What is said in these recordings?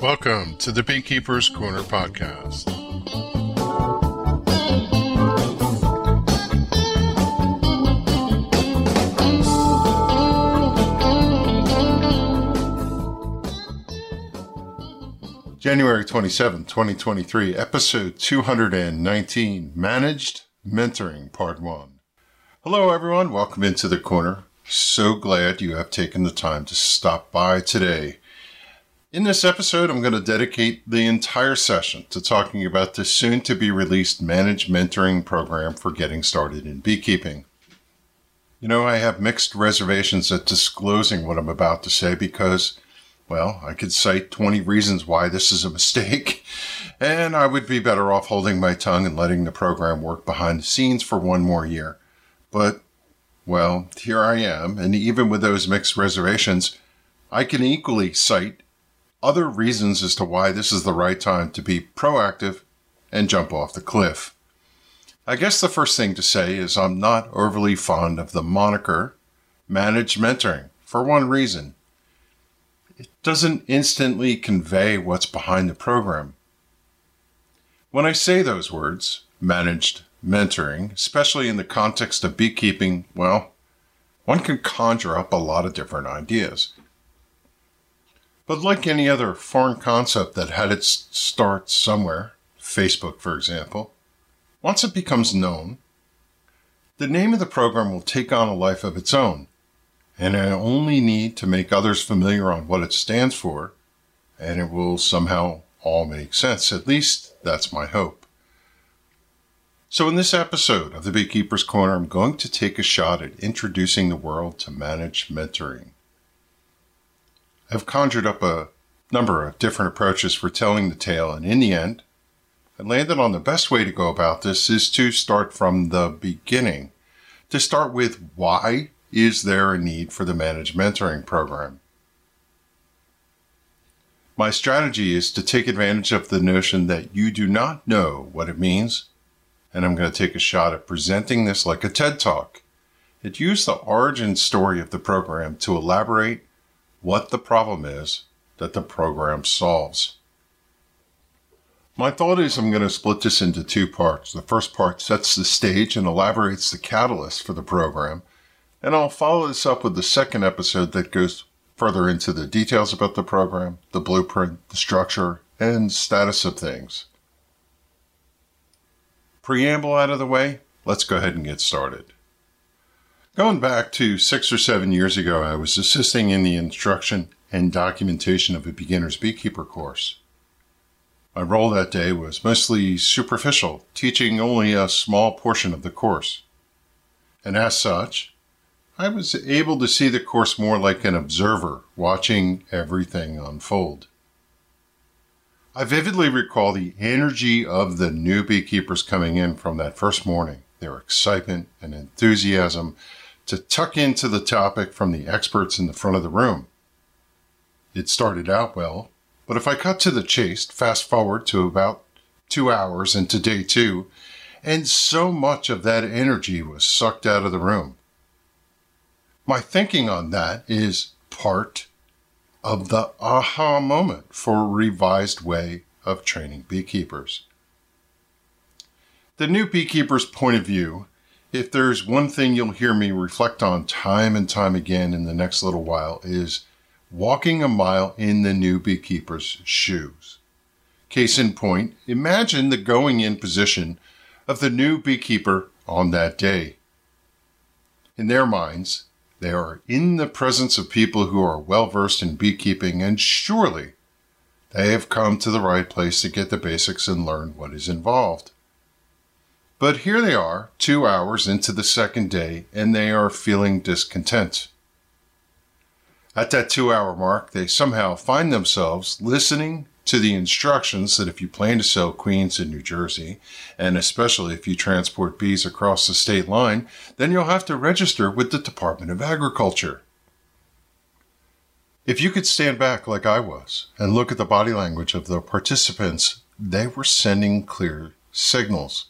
Welcome to the Beekeeper's Corner podcast. January 27, 2023, episode 219, Managed Mentoring, Part 1. Hello, everyone. Welcome into the corner. So glad you have taken the time to stop by today. In this episode, I'm going to dedicate the entire session to talking about the soon to be released managed mentoring program for getting started in beekeeping. You know, I have mixed reservations at disclosing what I'm about to say because, well, I could cite 20 reasons why this is a mistake, and I would be better off holding my tongue and letting the program work behind the scenes for one more year. But, well, here I am, and even with those mixed reservations, I can equally cite other reasons as to why this is the right time to be proactive and jump off the cliff. I guess the first thing to say is I'm not overly fond of the moniker managed mentoring for one reason. It doesn't instantly convey what's behind the program. When I say those words, managed mentoring, especially in the context of beekeeping, well, one can conjure up a lot of different ideas. But like any other foreign concept that had its start somewhere, Facebook for example, once it becomes known, the name of the program will take on a life of its own, and I only need to make others familiar on what it stands for, and it will somehow all make sense. At least that's my hope. So, in this episode of the Beekeeper's Corner, I'm going to take a shot at introducing the world to managed mentoring. I've conjured up a number of different approaches for telling the tale, and in the end, I landed on the best way to go about this is to start from the beginning. To start with, why is there a need for the managed mentoring program? My strategy is to take advantage of the notion that you do not know what it means, and I'm going to take a shot at presenting this like a TED Talk. It used the origin story of the program to elaborate what the problem is that the program solves. My thought is I'm going to split this into two parts. The first part sets the stage and elaborates the catalyst for the program, and I'll follow this up with the second episode that goes further into the details about the program, the blueprint, the structure, and status of things. Preamble out of the way, let's go ahead and get started. Going back to six or seven years ago, I was assisting in the instruction and documentation of a beginner's beekeeper course. My role that day was mostly superficial, teaching only a small portion of the course. And as such, I was able to see the course more like an observer, watching everything unfold. I vividly recall the energy of the new beekeepers coming in from that first morning, their excitement and enthusiasm to tuck into the topic from the experts in the front of the room. It started out well, but if I cut to the chase, fast forward to about two hours into day two, and so much of that energy was sucked out of the room. My thinking on that is part of the aha moment for a revised way of training beekeepers. The new beekeeper's point of view if there's one thing you'll hear me reflect on time and time again in the next little while is walking a mile in the new beekeeper's shoes. Case in point, imagine the going in position of the new beekeeper on that day. In their minds, they are in the presence of people who are well versed in beekeeping, and surely they have come to the right place to get the basics and learn what is involved. But here they are, two hours into the second day, and they are feeling discontent. At that two hour mark, they somehow find themselves listening to the instructions that if you plan to sell queens in New Jersey, and especially if you transport bees across the state line, then you'll have to register with the Department of Agriculture. If you could stand back like I was and look at the body language of the participants, they were sending clear signals.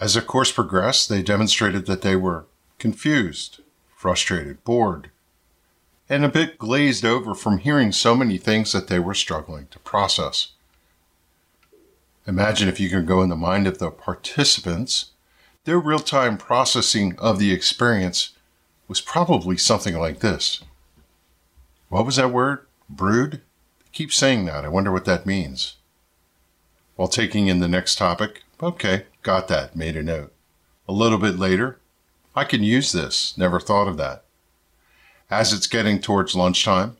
As the course progressed, they demonstrated that they were confused, frustrated, bored, and a bit glazed over from hearing so many things that they were struggling to process. Imagine if you could go in the mind of the participants. Their real time processing of the experience was probably something like this. What was that word? Brood? keep saying that. I wonder what that means. While taking in the next topic, okay, got that, made a note. A little bit later, I can use this, never thought of that. As it's getting towards lunchtime,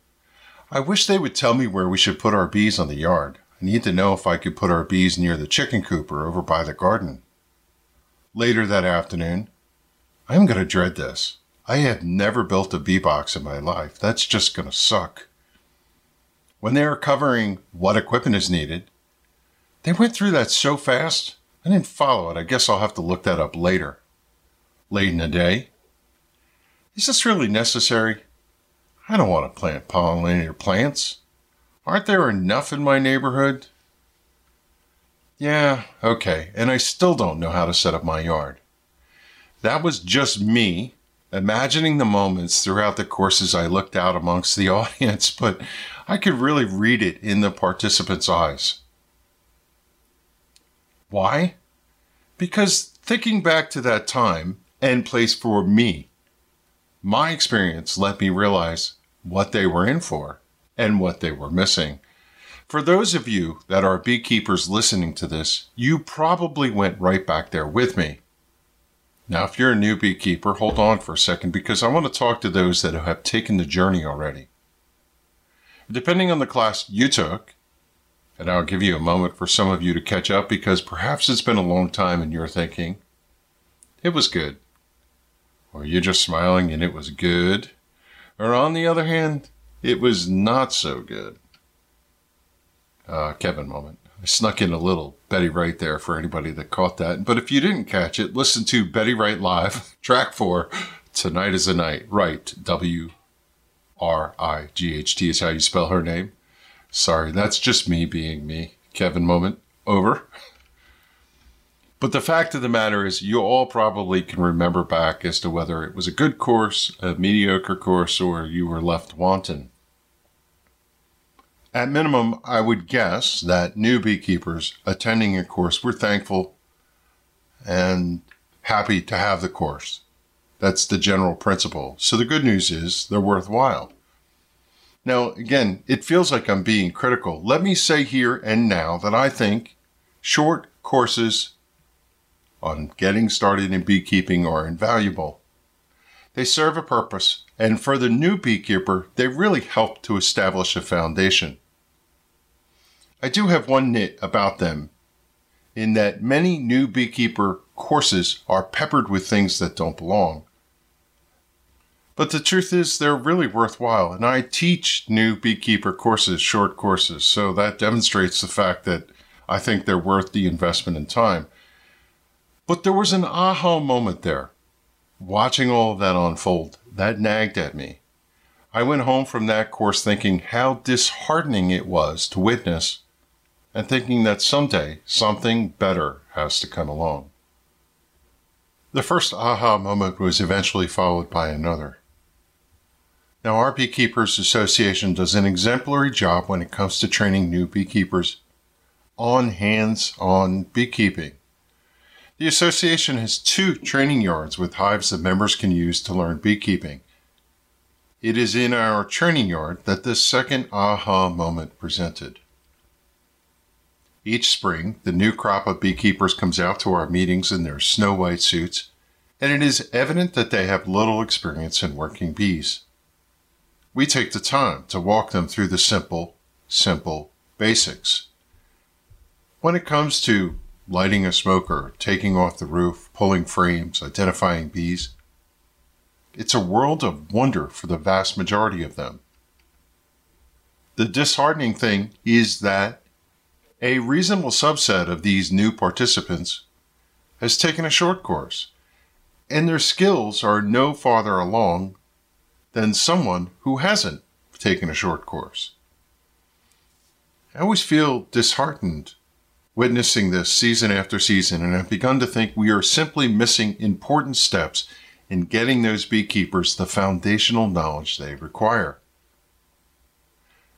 I wish they would tell me where we should put our bees on the yard. I need to know if I could put our bees near the chicken coop or over by the garden. Later that afternoon, I am going to dread this. I have never built a bee box in my life. That's just going to suck. When they are covering what equipment is needed, they went through that so fast, I didn't follow it. I guess I'll have to look that up later. Late in the day, is this really necessary? I don't want to plant pollinator plants. Aren't there enough in my neighborhood? Yeah, okay, and I still don't know how to set up my yard. That was just me imagining the moments throughout the courses I looked out amongst the audience, but I could really read it in the participants' eyes. Why? Because thinking back to that time and place for me, my experience let me realize what they were in for and what they were missing. For those of you that are beekeepers listening to this, you probably went right back there with me. Now, if you're a new beekeeper, hold on for a second because I want to talk to those that have taken the journey already. Depending on the class you took, and I'll give you a moment for some of you to catch up because perhaps it's been a long time and you're thinking, it was good. Or you're just smiling and it was good. Or on the other hand, it was not so good. Uh, Kevin moment. I snuck in a little Betty Wright there for anybody that caught that. But if you didn't catch it, listen to Betty Wright Live, track four, Tonight is the Night. Wright, W R I G H T is how you spell her name. Sorry, that's just me being me. Kevin moment. Over. But the fact of the matter is, you all probably can remember back as to whether it was a good course, a mediocre course, or you were left wanton. At minimum, I would guess that new beekeepers attending a course were thankful and happy to have the course. That's the general principle. So the good news is they're worthwhile. Now, again, it feels like I'm being critical. Let me say here and now that I think short courses on getting started in beekeeping are invaluable. They serve a purpose, and for the new beekeeper, they really help to establish a foundation. I do have one nit about them in that many new beekeeper courses are peppered with things that don't belong. But the truth is, they're really worthwhile. And I teach new beekeeper courses, short courses. So that demonstrates the fact that I think they're worth the investment in time. But there was an aha moment there. Watching all of that unfold, that nagged at me. I went home from that course thinking how disheartening it was to witness and thinking that someday something better has to come along. The first aha moment was eventually followed by another. Now, our Beekeepers Association does an exemplary job when it comes to training new beekeepers on hands on beekeeping. The association has two training yards with hives that members can use to learn beekeeping. It is in our training yard that this second aha moment presented. Each spring, the new crop of beekeepers comes out to our meetings in their snow white suits, and it is evident that they have little experience in working bees we take the time to walk them through the simple, simple basics. When it comes to lighting a smoker, taking off the roof, pulling frames, identifying bees, it's a world of wonder for the vast majority of them. The disheartening thing is that a reasonable subset of these new participants has taken a short course, and their skills are no farther along than someone who hasn't taken a short course. I always feel disheartened witnessing this season after season, and I've begun to think we are simply missing important steps in getting those beekeepers the foundational knowledge they require.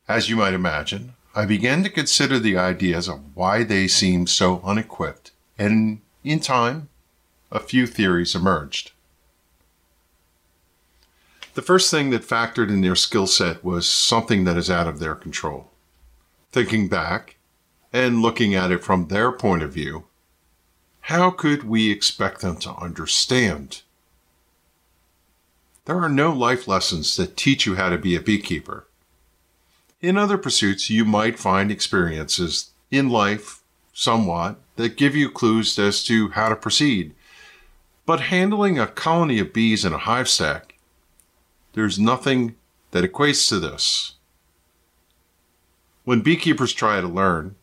As you might imagine, I began to consider the ideas of why they seem so unequipped, and in time, a few theories emerged. The first thing that factored in their skill set was something that is out of their control. Thinking back and looking at it from their point of view, how could we expect them to understand? There are no life lessons that teach you how to be a beekeeper. In other pursuits, you might find experiences in life, somewhat, that give you clues as to how to proceed. But handling a colony of bees in a hive stack there's nothing that equates to this. When beekeepers try to learn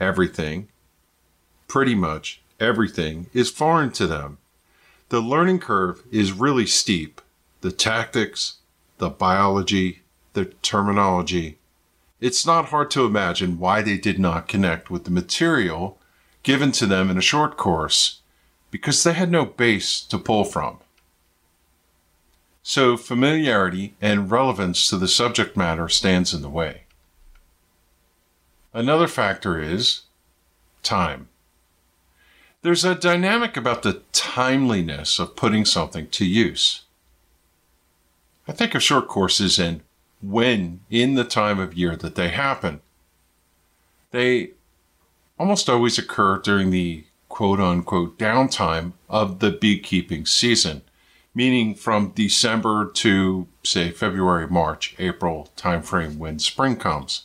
everything, pretty much everything is foreign to them. The learning curve is really steep. The tactics, the biology, the terminology. It's not hard to imagine why they did not connect with the material given to them in a short course because they had no base to pull from. So familiarity and relevance to the subject matter stands in the way. Another factor is time. There's a dynamic about the timeliness of putting something to use. I think of short courses and when in the time of year that they happen. They almost always occur during the quote unquote downtime of the beekeeping season meaning from December to, say, February, March, April timeframe when spring comes.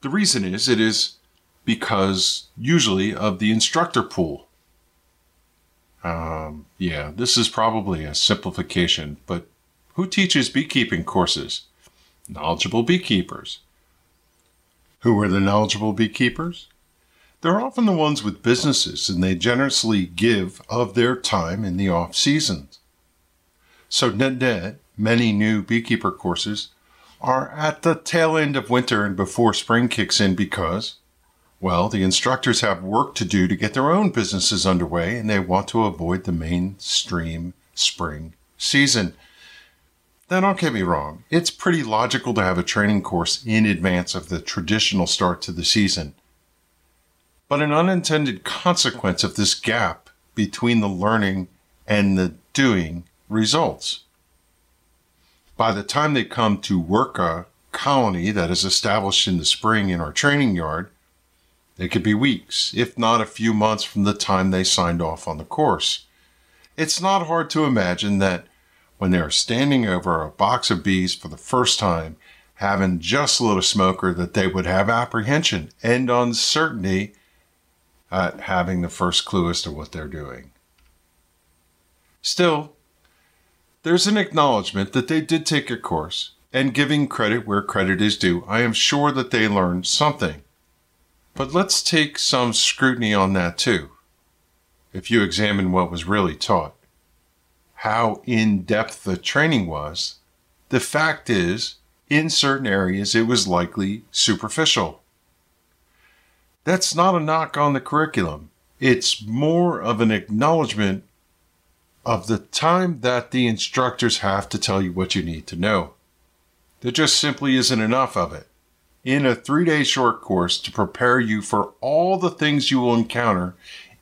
The reason is it is because usually of the instructor pool. Um, yeah, this is probably a simplification, but who teaches beekeeping courses? Knowledgeable beekeepers. Who are the knowledgeable beekeepers? They're often the ones with businesses and they generously give of their time in the off seasons. So net net, many new beekeeper courses are at the tail end of winter and before spring kicks in because, well, the instructors have work to do to get their own businesses underway and they want to avoid the mainstream spring season. Now, don't get me wrong, it's pretty logical to have a training course in advance of the traditional start to the season. But an unintended consequence of this gap between the learning and the doing results. By the time they come to work a colony that is established in the spring in our training yard, it could be weeks, if not a few months from the time they signed off on the course. It's not hard to imagine that when they are standing over a box of bees for the first time, having just lit a smoker, that they would have apprehension and uncertainty at having the first clue as to what they're doing. Still, there's an acknowledgement that they did take a course, and giving credit where credit is due, I am sure that they learned something. But let's take some scrutiny on that too. If you examine what was really taught, how in depth the training was, the fact is, in certain areas, it was likely superficial. That's not a knock on the curriculum. It's more of an acknowledgement of the time that the instructors have to tell you what you need to know. There just simply isn't enough of it in a three day short course to prepare you for all the things you will encounter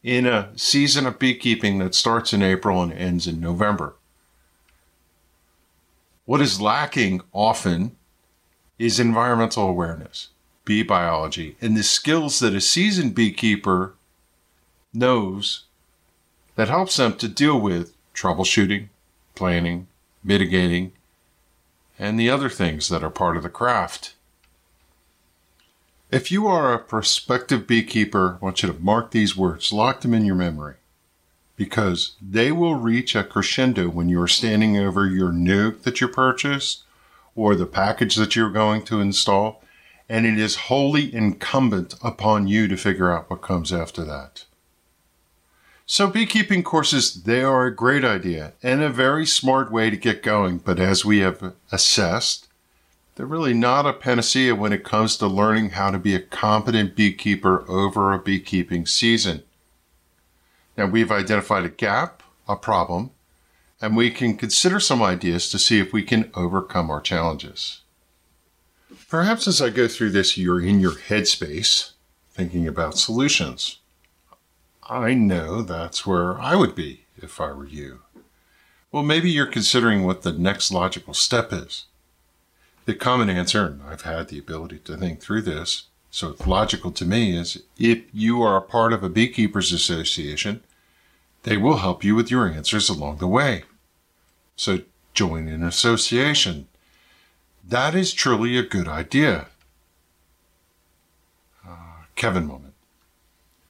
in a season of beekeeping that starts in April and ends in November. What is lacking often is environmental awareness bee biology and the skills that a seasoned beekeeper knows that helps them to deal with troubleshooting, planning, mitigating, and the other things that are part of the craft. If you are a prospective beekeeper, I want you to mark these words, lock them in your memory, because they will reach a crescendo when you are standing over your nuc that you purchased or the package that you're going to install and it is wholly incumbent upon you to figure out what comes after that. So beekeeping courses, they are a great idea and a very smart way to get going, but as we have assessed, they're really not a panacea when it comes to learning how to be a competent beekeeper over a beekeeping season. Now we've identified a gap, a problem, and we can consider some ideas to see if we can overcome our challenges. Perhaps as I go through this, you're in your headspace thinking about solutions. I know that's where I would be if I were you. Well, maybe you're considering what the next logical step is. The common answer, and I've had the ability to think through this, so it's logical to me, is if you are a part of a beekeepers association, they will help you with your answers along the way. So join an association. That is truly a good idea. Uh, Kevin moment.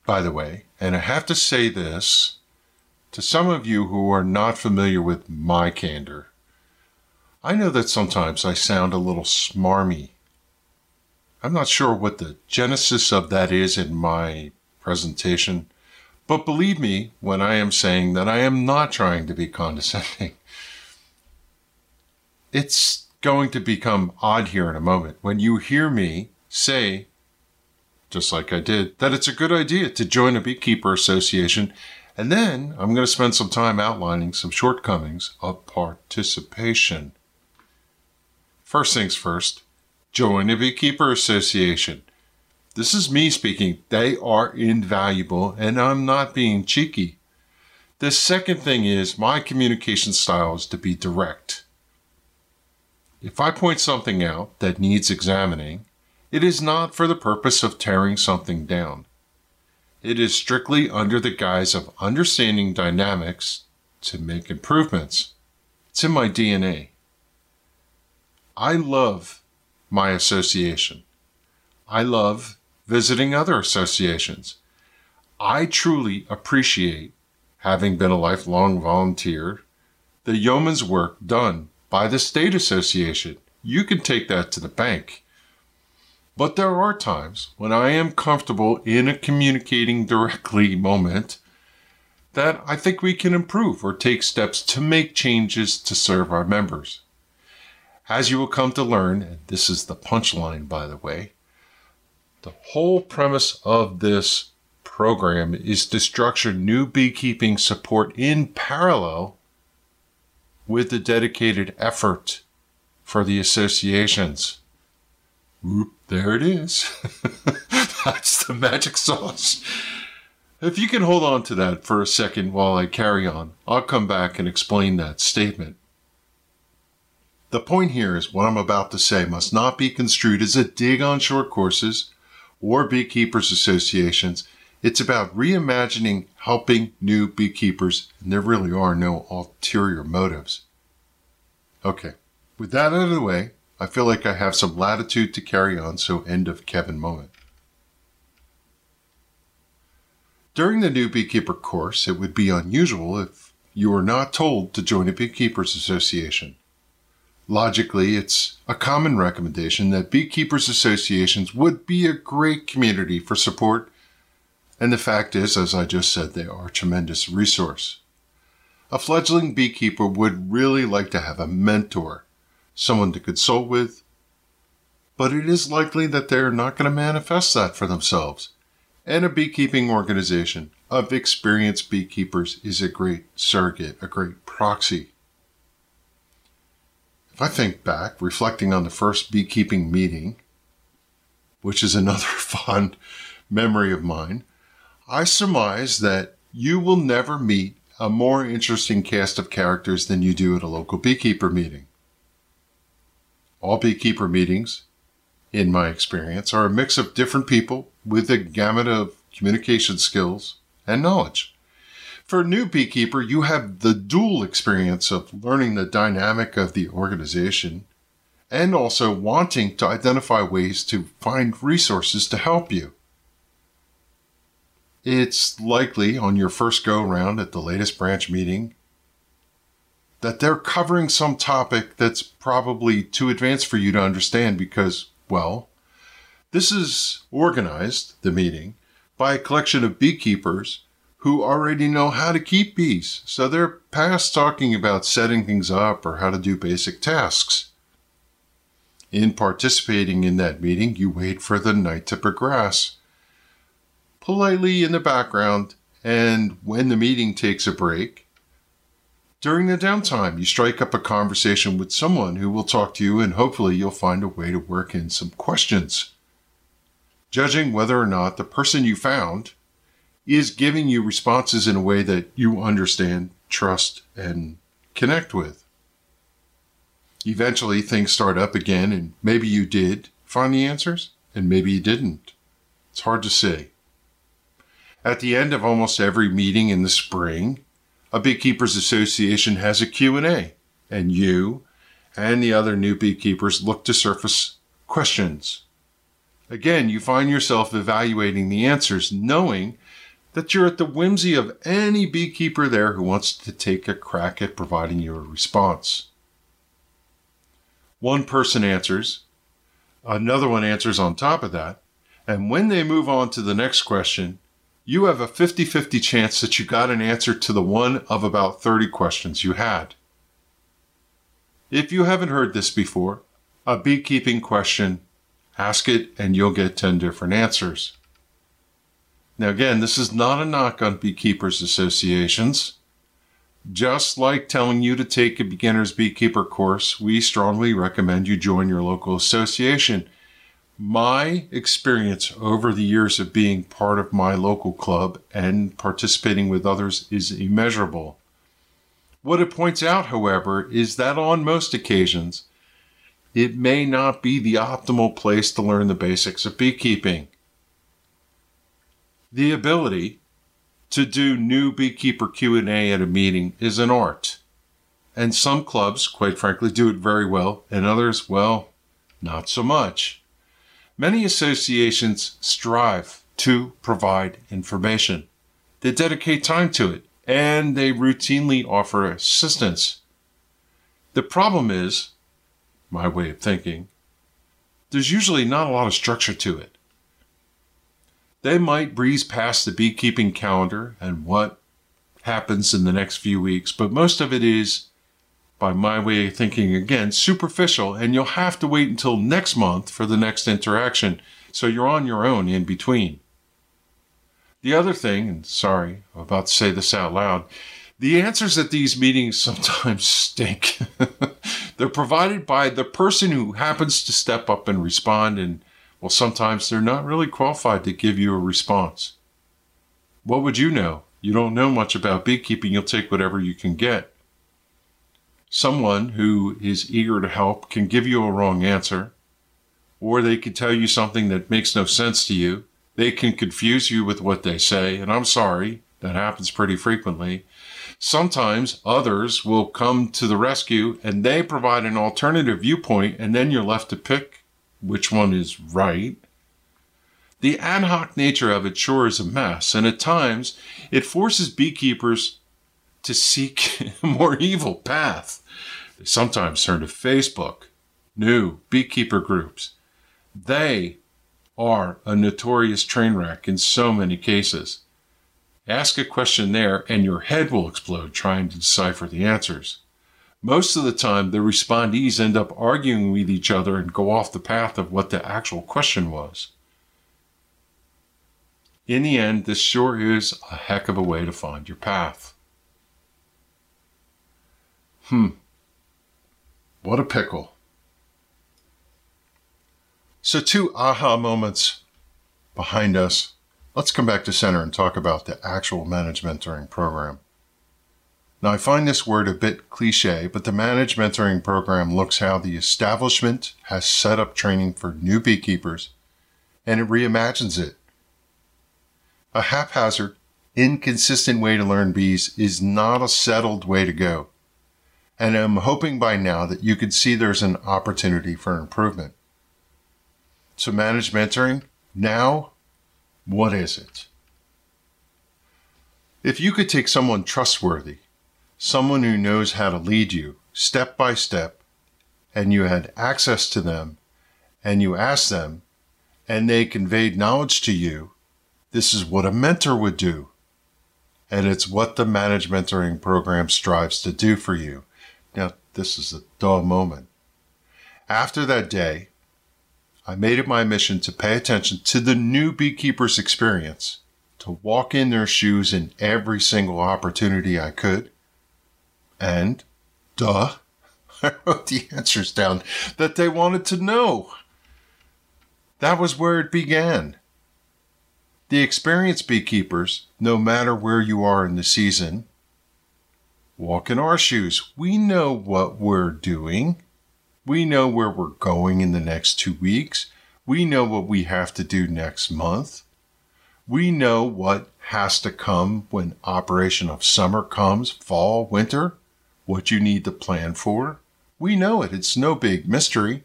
By the way, and I have to say this to some of you who are not familiar with my candor. I know that sometimes I sound a little smarmy. I'm not sure what the genesis of that is in my presentation, but believe me when I am saying that I am not trying to be condescending. It's going to become odd here in a moment when you hear me say, just like I did, that it's a good idea to join a beekeeper association. And then I'm going to spend some time outlining some shortcomings of participation. First things first, join a beekeeper association. This is me speaking. They are invaluable, and I'm not being cheeky. The second thing is my communication style is to be direct. If I point something out that needs examining, it is not for the purpose of tearing something down. It is strictly under the guise of understanding dynamics to make improvements. It's in my DNA. I love my association. I love visiting other associations. I truly appreciate, having been a lifelong volunteer, the yeoman's work done by the State Association. You can take that to the bank. But there are times when I am comfortable in a communicating directly moment that I think we can improve or take steps to make changes to serve our members. As you will come to learn, and this is the punchline, by the way, the whole premise of this program is to structure new beekeeping support in parallel with the dedicated effort for the associations. Whoop, there it is. That's the magic sauce. If you can hold on to that for a second while I carry on, I'll come back and explain that statement. The point here is what I'm about to say must not be construed as a dig on short courses or beekeepers associations. It's about reimagining helping new beekeepers, and there really are no ulterior motives. Okay, with that out of the way, I feel like I have some latitude to carry on, so end of Kevin moment. During the new beekeeper course, it would be unusual if you were not told to join a beekeepers association. Logically, it's a common recommendation that beekeepers associations would be a great community for support, and the fact is, as I just said, they are a tremendous resource. A fledgling beekeeper would really like to have a mentor, someone to consult with, but it is likely that they're not going to manifest that for themselves. And a beekeeping organization of experienced beekeepers is a great surrogate, a great proxy if I think back, reflecting on the first beekeeping meeting, which is another fond memory of mine, I surmise that you will never meet a more interesting cast of characters than you do at a local beekeeper meeting. All beekeeper meetings, in my experience, are a mix of different people with a gamut of communication skills and knowledge. For a new beekeeper, you have the dual experience of learning the dynamic of the organization and also wanting to identify ways to find resources to help you. It's likely on your first go round at the latest branch meeting that they're covering some topic that's probably too advanced for you to understand because, well, this is organized, the meeting, by a collection of beekeepers who already know how to keep bees. So they're past talking about setting things up or how to do basic tasks. In participating in that meeting, you wait for the night to progress. Politely in the background, and when the meeting takes a break, During the downtime, you strike up a conversation with someone who will talk to you, and hopefully, you'll find a way to work in some questions. Judging whether or not the person you found is giving you responses in a way that you understand, trust, and connect with. Eventually, things start up again, and maybe you did find the answers, and maybe you didn't. It's hard to say. At the end of almost every meeting in the spring, a beekeepers association has a Q&A, and you and the other new beekeepers look to surface questions. Again, you find yourself evaluating the answers, knowing that you're at the whimsy of any beekeeper there who wants to take a crack at providing you a response. One person answers, another one answers on top of that, and when they move on to the next question, you have a 50 50 chance that you got an answer to the one of about 30 questions you had. If you haven't heard this before, a beekeeping question, ask it and you'll get 10 different answers. Now, again, this is not a knock on beekeepers associations. Just like telling you to take a beginner's beekeeper course, we strongly recommend you join your local association my experience over the years of being part of my local club and participating with others is immeasurable. What it points out, however, is that on most occasions, it may not be the optimal place to learn the basics of beekeeping. The ability to do new beekeeper Q&A at a meeting is an art. And some clubs, quite frankly, do it very well, and others, well, not so much. Many associations strive to provide information. They dedicate time to it and they routinely offer assistance. The problem is, my way of thinking, there's usually not a lot of structure to it. They might breeze past the beekeeping calendar and what happens in the next few weeks, but most of it is by my way of thinking again, superficial, and you'll have to wait until next month for the next interaction. So you're on your own in between. The other thing, and sorry, I'm about to say this out loud, the answers at these meetings sometimes stink. they're provided by the person who happens to step up and respond, and well, sometimes they're not really qualified to give you a response. What would you know? You don't know much about beekeeping, you'll take whatever you can get. Someone who is eager to help can give you a wrong answer, or they can tell you something that makes no sense to you. They can confuse you with what they say, and I'm sorry, that happens pretty frequently. Sometimes others will come to the rescue and they provide an alternative viewpoint, and then you're left to pick which one is right. The ad hoc nature of it sure is a mess, and at times it forces beekeepers to seek a more evil path. They sometimes turn to Facebook, new beekeeper groups. They are a notorious train wreck in so many cases. Ask a question there and your head will explode trying to decipher the answers. Most of the time, the respondees end up arguing with each other and go off the path of what the actual question was. In the end, this sure is a heck of a way to find your path. Hmm. What a pickle. So, two aha moments behind us. Let's come back to center and talk about the actual Manage Mentoring program. Now, I find this word a bit cliche, but the Manage Mentoring program looks how the establishment has set up training for new beekeepers and it reimagines it. A haphazard, inconsistent way to learn bees is not a settled way to go and I'm hoping by now that you can see there's an opportunity for improvement. So, manage mentoring, now, what is it? If you could take someone trustworthy, someone who knows how to lead you step by step, and you had access to them, and you asked them, and they conveyed knowledge to you, this is what a mentor would do. And it's what the Manage Mentoring program strives to do for you. This is a dull moment. After that day, I made it my mission to pay attention to the new beekeeper's experience, to walk in their shoes in every single opportunity I could, And, duh, I wrote the answers down that they wanted to know. That was where it began. The experienced beekeepers, no matter where you are in the season, walk in our shoes. We know what we're doing. We know where we're going in the next two weeks. We know what we have to do next month. We know what has to come when operation of summer comes, fall, winter, what you need to plan for. We know it. It's no big mystery.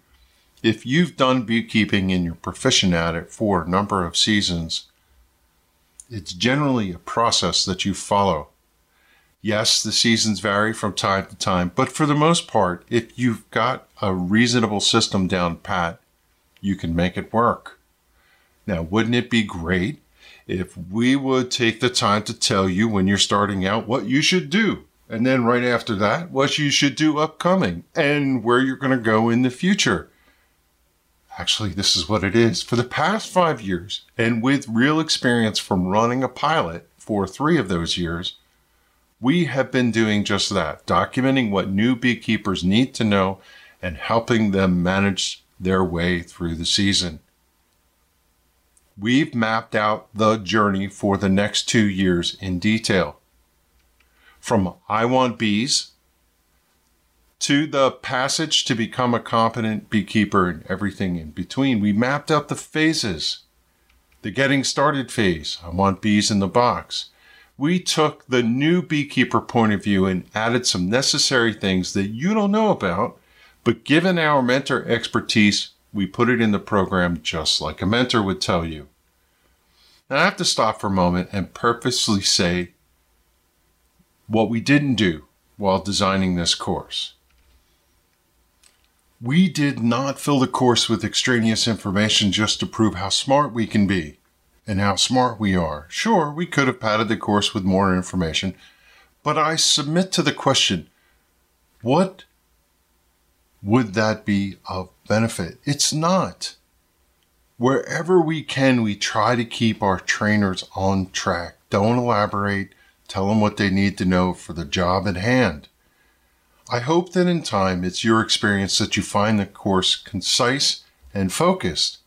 If you've done beekeeping and you're proficient at it for a number of seasons, it's generally a process that you follow. Yes, the seasons vary from time to time, but for the most part, if you've got a reasonable system down pat, you can make it work. Now, wouldn't it be great if we would take the time to tell you when you're starting out what you should do? And then right after that, what you should do upcoming and where you're going to go in the future. Actually, this is what it is. For the past five years, and with real experience from running a pilot for three of those years, we have been doing just that, documenting what new beekeepers need to know and helping them manage their way through the season. We've mapped out the journey for the next two years in detail. From I Want Bees to the passage to become a competent beekeeper and everything in between. We mapped out the phases. The getting started phase, I want bees in the box. We took the new beekeeper point of view and added some necessary things that you don't know about, but given our mentor expertise, we put it in the program just like a mentor would tell you. Now I have to stop for a moment and purposely say what we didn't do while designing this course. We did not fill the course with extraneous information just to prove how smart we can be and how smart we are. Sure, we could have padded the course with more information, but I submit to the question what would that be of benefit? It's not. Wherever we can, we try to keep our trainers on track. Don't elaborate. Tell them what they need to know for the job at hand. I hope that in time it's your experience that you find the course concise and focused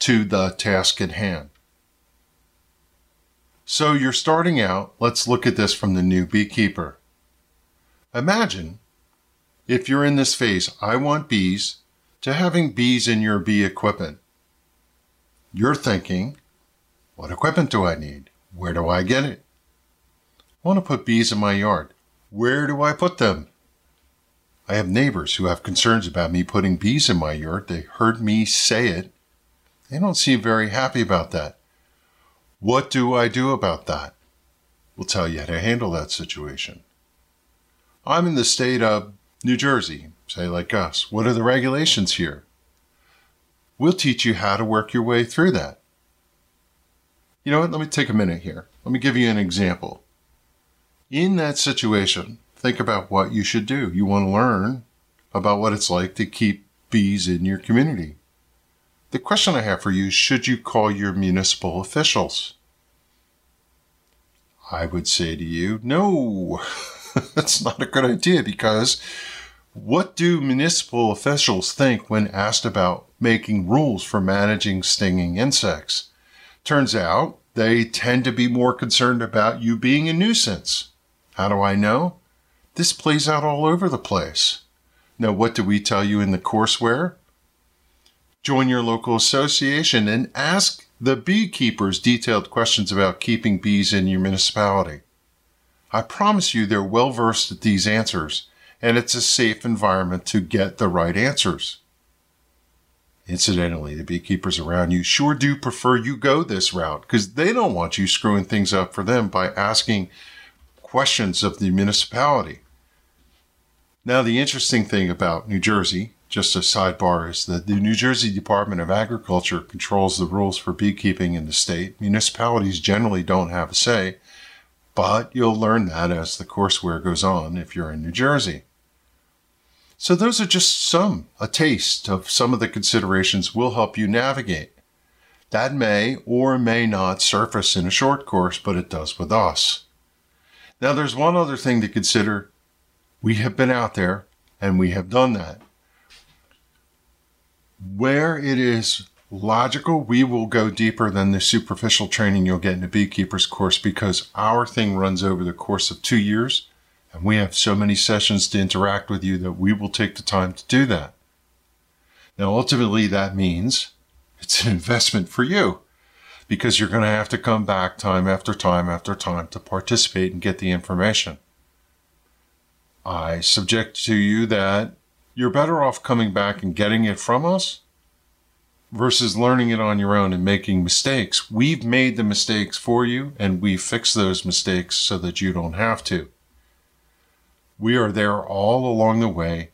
to the task at hand. So you're starting out. Let's look at this from the new beekeeper. Imagine if you're in this phase, I want bees, to having bees in your bee equipment. You're thinking, what equipment do I need? Where do I get it? I want to put bees in my yard. Where do I put them? I have neighbors who have concerns about me putting bees in my yard. They heard me say it. They don't seem very happy about that. What do I do about that? We'll tell you how to handle that situation. I'm in the state of New Jersey, say like us. What are the regulations here? We'll teach you how to work your way through that. You know what? Let me take a minute here. Let me give you an example. In that situation, think about what you should do. You want to learn about what it's like to keep bees in your community. The question I have for you should you call your municipal officials? I would say to you, no, that's not a good idea because what do municipal officials think when asked about making rules for managing stinging insects? Turns out they tend to be more concerned about you being a nuisance. How do I know? This plays out all over the place. Now, what do we tell you in the courseware? Join your local association and ask the beekeepers detailed questions about keeping bees in your municipality. I promise you they're well versed at these answers, and it's a safe environment to get the right answers. Incidentally, the beekeepers around you sure do prefer you go this route because they don't want you screwing things up for them by asking questions of the municipality. Now, the interesting thing about New Jersey, just a sidebar, is that the New Jersey Department of Agriculture controls the rules for beekeeping in the state. Municipalities generally don't have a say, but you'll learn that as the courseware goes on if you're in New Jersey. So, those are just some, a taste of some of the considerations will help you navigate. That may or may not surface in a short course, but it does with us. Now, there's one other thing to consider We have been out there and we have done that. Where it is logical, we will go deeper than the superficial training you'll get in a beekeeper's course because our thing runs over the course of two years and we have so many sessions to interact with you that we will take the time to do that. Now, ultimately, that means it's an investment for you because you're going to have to come back time after time after time to participate and get the information. I subject to you that you're better off coming back and getting it from us versus learning it on your own and making mistakes. We've made the mistakes for you and we fix those mistakes so that you don't have to. We are there all along the way,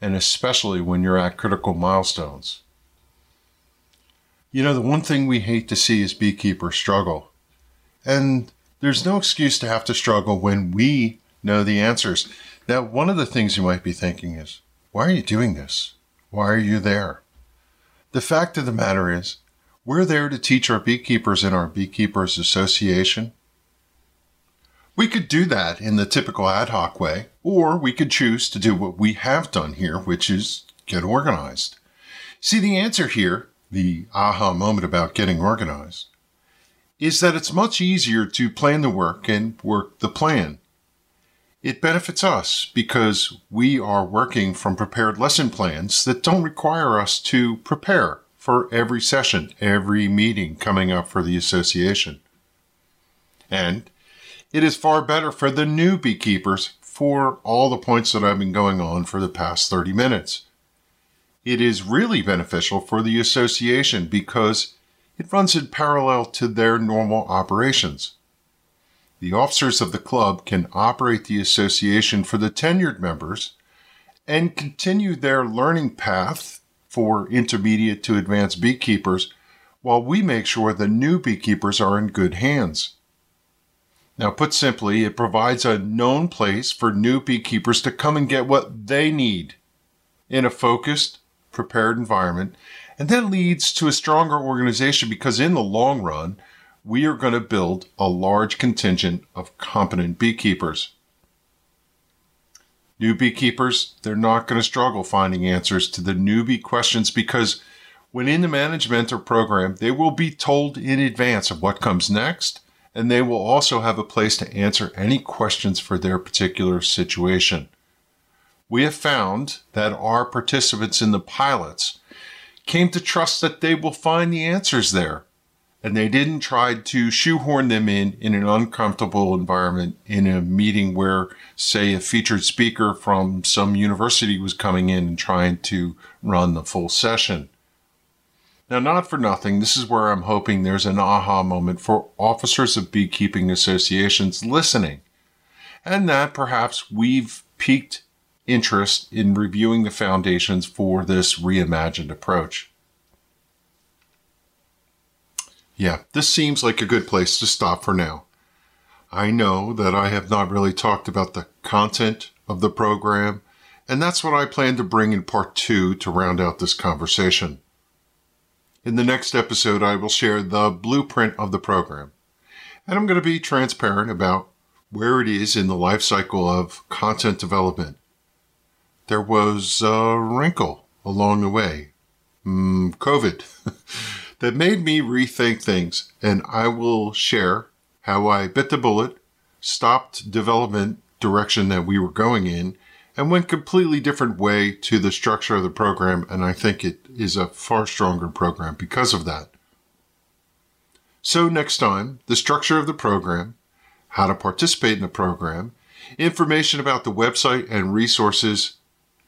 and especially when you're at critical milestones. You know, the one thing we hate to see is beekeepers struggle. And there's no excuse to have to struggle when we know the answers. Now, one of the things you might be thinking is, why are you doing this? Why are you there? The fact of the matter is, we're there to teach our beekeepers in our Beekeepers Association. We could do that in the typical ad hoc way, or we could choose to do what we have done here, which is get organized. See, the answer here, the aha moment about getting organized, is that it's much easier to plan the work and work the plan it benefits us because we are working from prepared lesson plans that don't require us to prepare for every session, every meeting coming up for the association. And it is far better for the new beekeepers for all the points that I've been going on for the past 30 minutes. It is really beneficial for the association because it runs in parallel to their normal operations the officers of the club can operate the association for the tenured members and continue their learning path for intermediate to advanced beekeepers while we make sure the new beekeepers are in good hands. Now, put simply, it provides a known place for new beekeepers to come and get what they need in a focused, prepared environment. And that leads to a stronger organization because, in the long run, we are going to build a large contingent of competent beekeepers. New beekeepers, they're not going to struggle finding answers to the newbie questions because when in the managed mentoring program, they will be told in advance of what comes next, and they will also have a place to answer any questions for their particular situation. We have found that our participants in the pilots came to trust that they will find the answers there and they didn't try to shoehorn them in in an uncomfortable environment in a meeting where say a featured speaker from some university was coming in and trying to run the full session. Now not for nothing. This is where i'm hoping there's an aha moment for officers of beekeeping associations listening. And that perhaps we've piqued interest in reviewing the foundations for this reimagined approach Yeah, this seems like a good place to stop for now. I know that I have not really talked about the content of the program, and that's what I plan to bring in part two to round out this conversation. In the next episode, I will share the blueprint of the program, and I'm going to be transparent about where it is in the life cycle of content development. There was a wrinkle along the way. Mm, COVID. that made me rethink things, and I will share how I bit the bullet, stopped development direction that we were going in, and went completely different way to the structure of the program, and I think it is a far stronger program because of that. So next time, the structure of the program, how to participate in the program, information about the website and resources,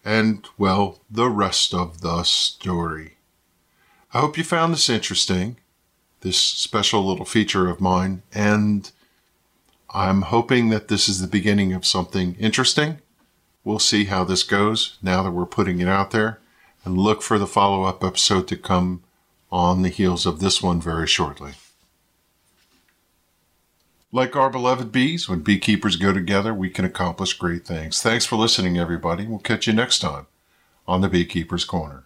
and, well, the rest of the story. I hope you found this interesting, this special little feature of mine, and I'm hoping that this is the beginning of something interesting. We'll see how this goes now that we're putting it out there, and look for the follow up episode to come on the heels of this one very shortly. Like our beloved bees, when beekeepers go together, we can accomplish great things. Thanks for listening, everybody. We'll catch you next time on the Beekeeper's Corner.